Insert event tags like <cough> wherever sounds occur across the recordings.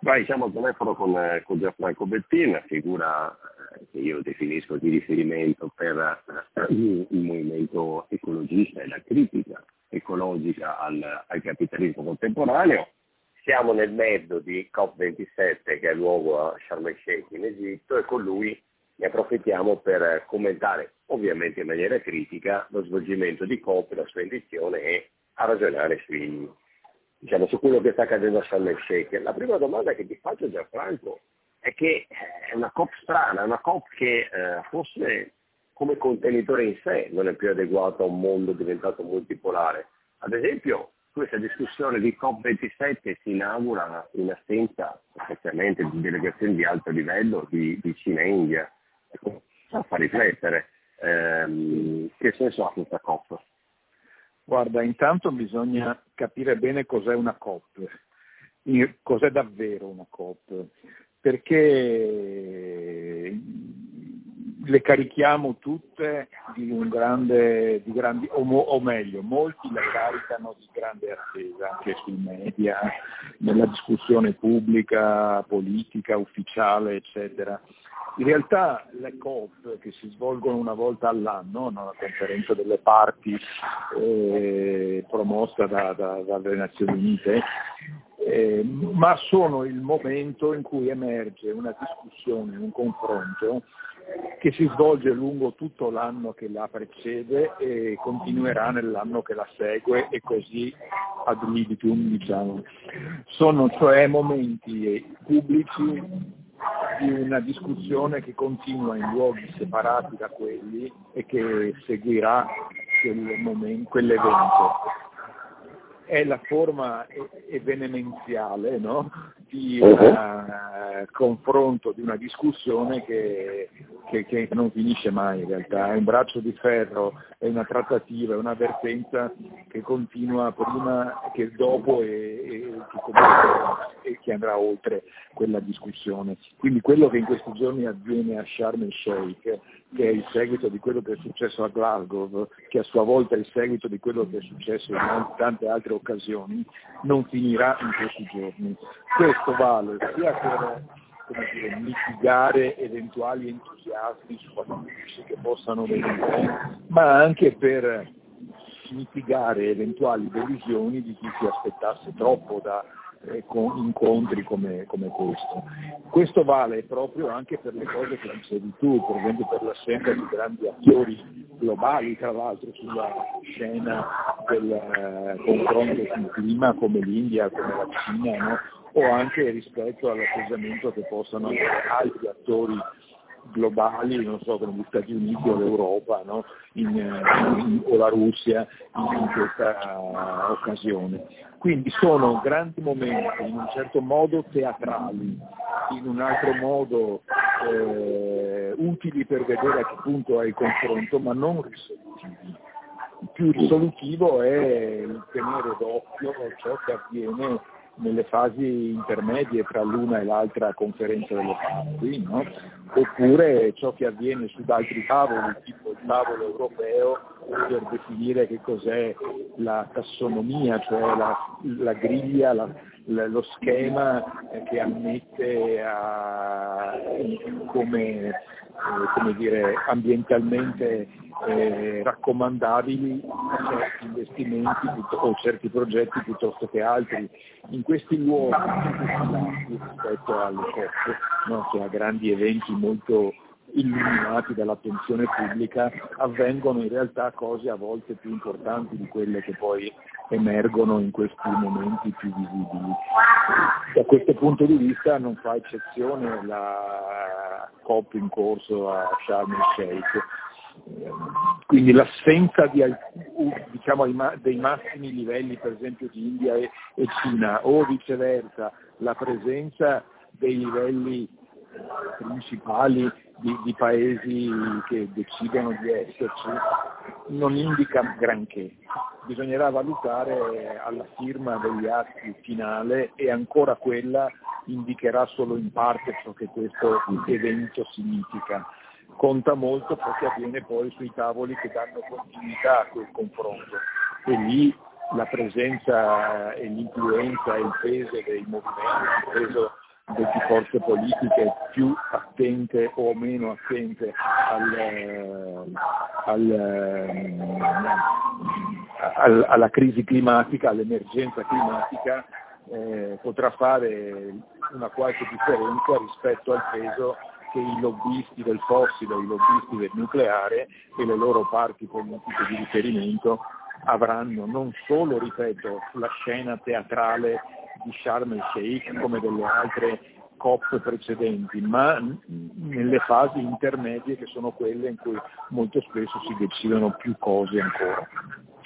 Vai, siamo al telefono con, con Gianfranco Bettin, figura che io definisco di riferimento per il movimento ecologista e la critica ecologica al, al capitalismo contemporaneo. Siamo nel mezzo di COP27 che è luogo a Sharm el Sheikh in Egitto e con lui ne approfittiamo per commentare, ovviamente in maniera critica, lo svolgimento di COP, la sua edizione e a ragionare sui, diciamo, su quello che sta accadendo a Sharm el Sheikh. La prima domanda che ti faccio Gianfranco è che è una COP strana, una COP che eh, forse come contenitore in sé non è più adeguato a un mondo diventato multipolare. Ad esempio, questa discussione di COP27 si inaugura in assenza effettivamente di delegazioni di alto livello di, di Cina e India. Fa riflettere ehm, che senso ha questa COP? Guarda, intanto bisogna capire bene cos'è una COP, cos'è davvero una COP, perché le carichiamo tutte di un grande, di grandi, o, o, meglio, molti le caricano di grande attesa anche sui media, nella discussione pubblica, politica, ufficiale, eccetera. In realtà le COP che si svolgono una volta all'anno, no? la conferenza delle parti eh, promossa da, da, dalle Nazioni Unite, eh, ma sono il momento in cui emerge una discussione, un confronto che si svolge lungo tutto l'anno che la precede e continuerà nell'anno che la segue e così ad libitum diciamo. Sono cioè momenti pubblici di una discussione che continua in luoghi separati da quelli e che seguirà quel momento, quell'evento. È la forma evenemenziale no? di un uh, confronto, di una discussione che, che, che, non finisce mai in realtà, è un braccio di ferro, è una trattativa, è un'avvertenza che continua prima che dopo e, e, e che andrà oltre quella discussione. Quindi quello che in questi giorni avviene a Sharm el Sheikh, che è il seguito di quello che è successo a Glasgow, che a sua volta è il seguito di quello che è successo in tante altre occasioni, non finirà in questi giorni. Questo vale sia per dire, mitigare eventuali entusiasmi sfatici che possano venire, ma anche per mitigare eventuali delusioni di chi si aspettasse troppo da eh, incontri come, come, questo. Questo vale proprio anche per le cose che dicevi tu, per esempio per l'assenza di grandi attori globali, tra l'altro, sulla scena del eh, confronto sul clima come l'India, come la Cina, no? o anche rispetto all'atteggiamento che possano avere altri attori globali, non so, come gli Stati Uniti o l'Europa no? in, in, o la Russia in, in questa occasione. Quindi sono grandi momenti, in un certo modo teatrali, in un altro modo eh, utili per vedere a che punto è il confronto, ma non risolutivi. Il più risolutivo è il tenere d'occhio ciò che avviene nelle fasi intermedie tra l'una e l'altra conferenza delle parti, no? oppure ciò che avviene su altri tavoli, tipo il tavolo europeo, per definire che cos'è la tassonomia, cioè la, la griglia, la, la, lo schema che ammette a, come come dire, ambientalmente eh, raccomandabili certi investimenti o certi progetti piuttosto che altri. In questi luoghi, rispetto alle COP, no, che a grandi eventi molto illuminati dall'attenzione pubblica, avvengono in realtà cose a volte più importanti di quelle che poi emergono in questi momenti più visibili. Da questo punto di vista non fa eccezione la COP in corso a Sharm el Sheikh. Quindi l'assenza di, diciamo, dei massimi livelli per esempio di India e, Cina o viceversa la presenza dei livelli principali di, di, paesi che decidono di esserci non indica granché. Bisognerà valutare alla firma degli atti finale e ancora quella indicherà solo in parte ciò che questo evento significa. Conta molto ciò che avviene poi sui tavoli che danno continuità a quel confronto e lì la presenza e l'influenza e il peso dei movimenti, il peso delle forze politiche più attente o meno attente al, al, al, alla crisi climatica, all'emergenza climatica, eh, potrà fare una qualche differenza rispetto al peso che i lobbisti del fossile, i lobbisti del nucleare e le loro parti politiche di riferimento avranno non solo, ripeto, sulla scena teatrale di Sharm el Sheikh come delle altre COP precedenti, ma nelle fasi intermedie che sono quelle in cui molto spesso si decidono più cose ancora.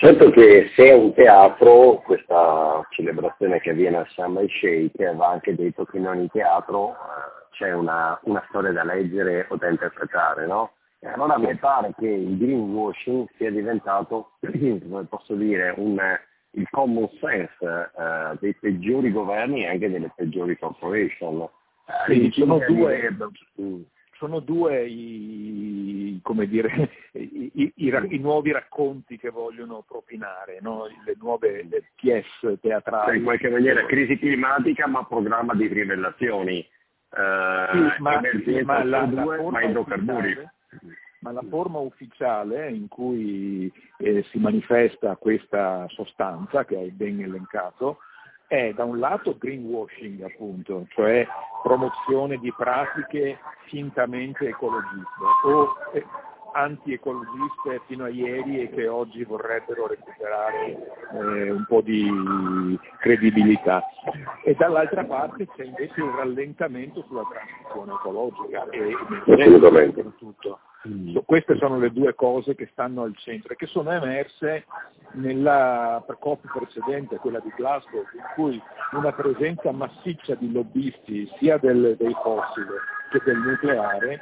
Certo che se è un teatro, questa celebrazione che avviene a Sharm el Sheikh, va anche detto che in ogni teatro eh, c'è una, una, storia da leggere o da interpretare, no? E allora a me pare che il greenwashing sia diventato, <clears throat> come posso dire, un, il common sense eh, dei peggiori governi e anche delle peggiori corporation. Sì, sono due, sono due i, dire, i, i, i, nuovi racconti che vogliono propinare, no? le nuove le pièce teatrali. Cioè, in qualche maniera crisi climatica ma programma di rivellazioni. Eh, sì, ma, ma, la, due, ma idrocarburi. Ma la forma ufficiale in cui eh, si manifesta questa sostanza, che hai ben elencato, è da un lato greenwashing appunto, cioè promozione di pratiche fintamente ecologiste o eh, antiecologiste fino a ieri e che oggi vorrebbero recuperare eh, un po' di credibilità. E dall'altra parte c'è invece il rallentamento sulla transizione ecologica e soprattutto. Mm. Queste sono le due cose che stanno al centro e che sono emerse nella COP precedente, quella di Glasgow, in cui una presenza massiccia di lobbisti sia del, dei fossili che del nucleare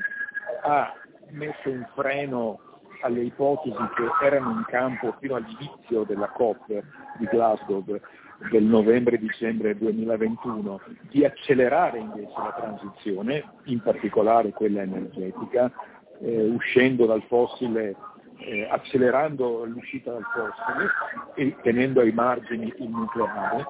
ha messo un freno alle ipotesi che erano in campo fino all'inizio della COP di Glasgow del novembre-dicembre 2021 di accelerare invece la transizione, in particolare quella energetica, eh, uscendo dal fossile, eh, accelerando l'uscita dal fossile e tenendo ai margini il nucleare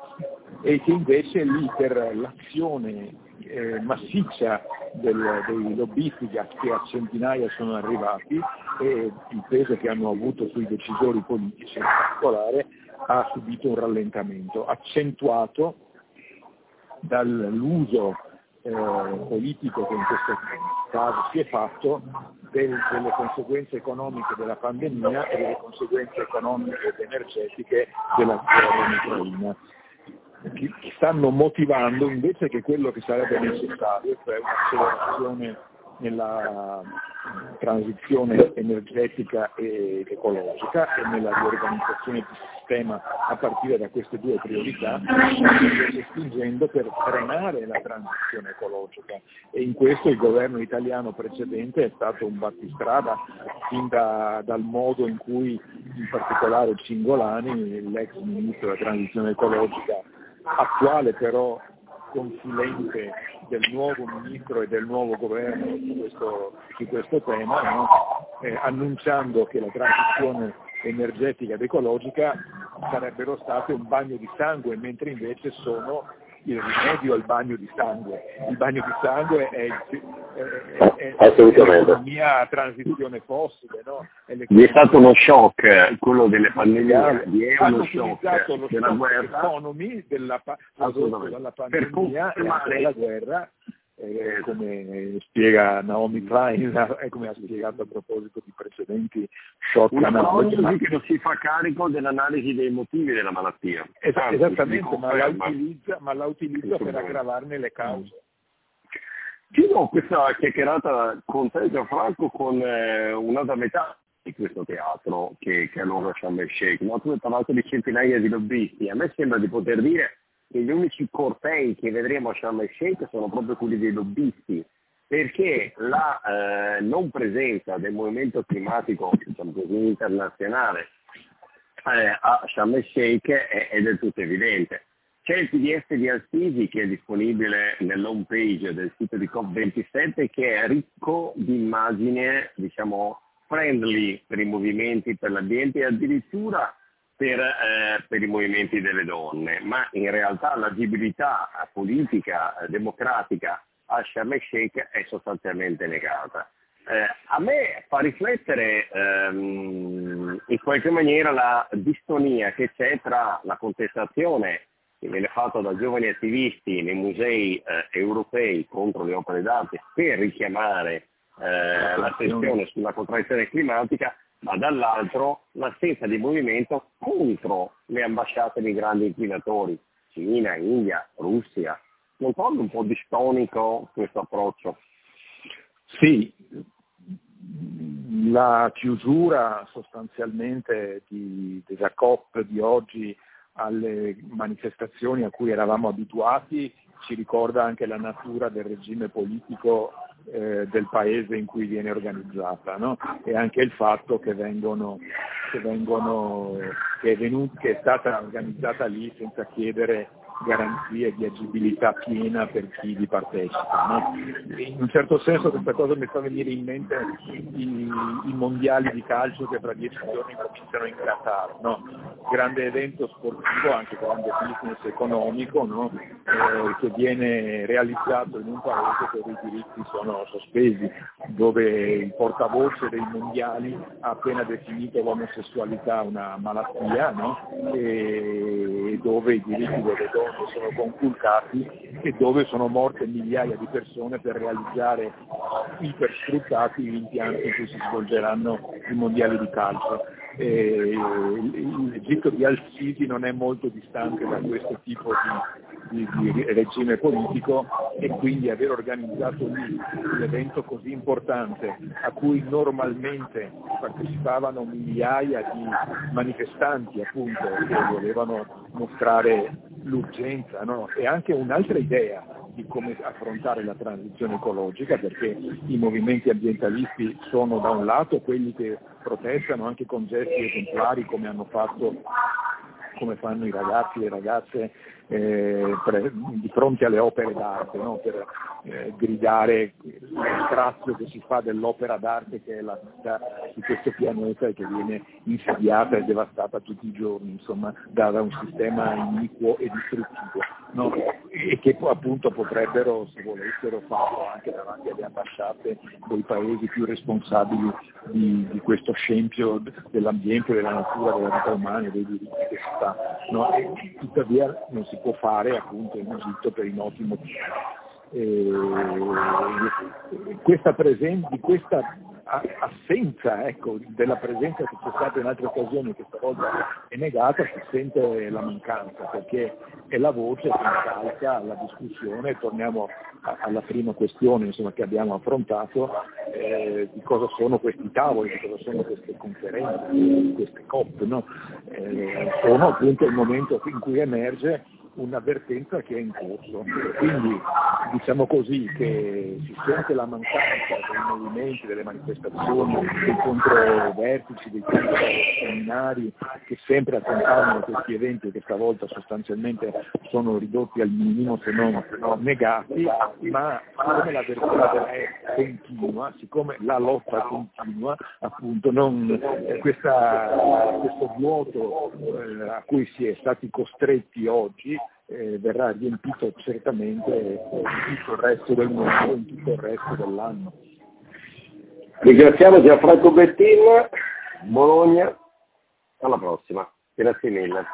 e che invece lì per l'azione eh, massiccia del, dei lobbisti che a centinaia sono arrivati e il peso che hanno avuto sui decisori politici in particolare ha subito un rallentamento accentuato dall'uso eh, politico che in questo caso si è fatto del, delle conseguenze economiche della pandemia e delle conseguenze economiche ed energetiche della guerra in Ucraina. Che stanno motivando invece che quello che sarebbe necessario, cioè un'accelerazione nella transizione energetica ed ecologica e nella riorganizzazione del sistema a partire da queste due priorità, spingendo per frenare la transizione ecologica. E in questo il governo italiano precedente è stato un battistrada fin da, dal modo in cui in particolare Cingolani, l'ex ministro della transizione ecologica, attuale però consulente del nuovo ministro e del nuovo governo su questo, su questo tema, no? eh, annunciando che la transizione energetica ed ecologica sarebbero state un bagno di sangue, mentre invece sono il rimedio al bagno di sangue. Il bagno di sangue è, è, è, è mia transizione fossile. No? È, è stato uno shock quello delle pandemie, è uno shock della guerra. economy della, dalla pandemia e della guerra eh, come spiega Naomi Klein <laughs> e come ha spiegato a proposito di precedenti shock analogici. che non si fa carico dell'analisi dei motivi della malattia. Es- Anzi, esattamente, ma la utilizza, ma la utilizza per aggravarne le cause. Chiudo questa chiacchierata con te Gianfranco con eh, un'altra metà di questo teatro che, che è Loro Sharm el Sheikh. No? Tu hai parlato di centinaia di lobbisti, a me sembra di poter dire che gli unici cortei che vedremo a Sharm el Sheikh sono proprio quelli dei lobbisti, perché la eh, non presenza del movimento climatico diciamo così, internazionale eh, a Sharm el Sheikh è, è, del tutto evidente. C'è il PDF di Alsisi che è disponibile nell'home page del sito di COP27 che è ricco di immagini, diciamo, friendly per i movimenti, per l'ambiente e addirittura per, eh, per, i movimenti delle donne, ma in realtà l'agibilità politica democratica a Sharm el Sheikh è sostanzialmente negata. Eh, a me fa riflettere ehm, in qualche maniera la distonia che c'è tra la contestazione che viene fatta da giovani attivisti nei musei eh, europei contro le opere d'arte per richiamare eh, l'attenzione sulla contrazione climatica, ma dall'altro l'assenza di movimento contro le ambasciate dei grandi inquinatori, Cina, India, Russia. Non trovi un po' distonico questo approccio? Sì, la chiusura sostanzialmente di, della COP di oggi alle manifestazioni a cui eravamo abituati ci ricorda anche la natura del regime politico eh, del paese in cui viene organizzata no? e anche il fatto che, vengono, che, vengono, che, è venuto, che è stata organizzata lì senza chiedere garanzie di agibilità piena per chi vi partecipa. No? In un certo senso questa cosa mi fa venire in mente i, i mondiali di calcio che tra dieci giorni cominciano in Qatar, no? grande evento sportivo, anche grande business economico, no? eh, che viene realizzato in un paese dove i diritti sono sospesi, dove il portavoce dei mondiali ha appena definito l'omosessualità una malattia e dove i diritti delle donne donne sono conculcati e dove sono morte migliaia di persone per realizzare ipersfruttati gli impianti in cui si svolgeranno i mondiali di calcio. E L'Egitto di Al-Sisi non è molto distante da questo tipo di, di, di, regime politico e quindi aver organizzato lì un evento così importante a cui normalmente partecipavano migliaia di manifestanti appunto che volevano mostrare l'urgenza no? e anche un'altra idea di come affrontare la transizione ecologica perché i movimenti ambientalisti sono da un lato quelli che protestano anche con gesti esemplari come hanno fatto come fanno i ragazzi e le ragazze eh, pre, di fronte alle opere d'arte, no? per eh, gridare lo strazio che si fa dell'opera d'arte che è la vita su questo pianeta e che viene insediata e devastata tutti i giorni, insomma, da, da un sistema iniquo e distruttivo, no? e che appunto potrebbero, se volessero, farlo anche davanti alle ambasciate dei paesi più responsabili di, di questo scempio dell'ambiente, della natura, della vita umana e dei diritti che si fa. No? tuttavia non si può fare appunto in Egitto per i noti motivi. E questa presenza, di questa assenza ecco, della presenza che c'è stata in altre occasioni che stavolta è negata si sente la mancanza perché è la voce che incalca la discussione, torniamo alla prima questione insomma, che abbiamo affrontato, eh, di cosa sono questi tavoli, di cosa sono queste conferenze, queste COP, no? eh, sono appunto il momento in cui emerge un'avvertenza che è in corso. Quindi diciamo così che si sente la mancanza dei movimenti, delle manifestazioni, dei controvertici, dei seminari che sempre accompagnano questi eventi che stavolta sostanzialmente sono ridotti al minimo se non, negati, ma siccome l'avvertenza è continua, siccome la lotta continua, appunto non, eh, questa, questo vuoto eh, a cui si è stati costretti oggi eh, verrà riempito certamente in tutto il resto del mondo, in tutto il resto dell'anno. Ringraziamo Gianfranco Bettin, Bologna, alla prossima, grazie mille.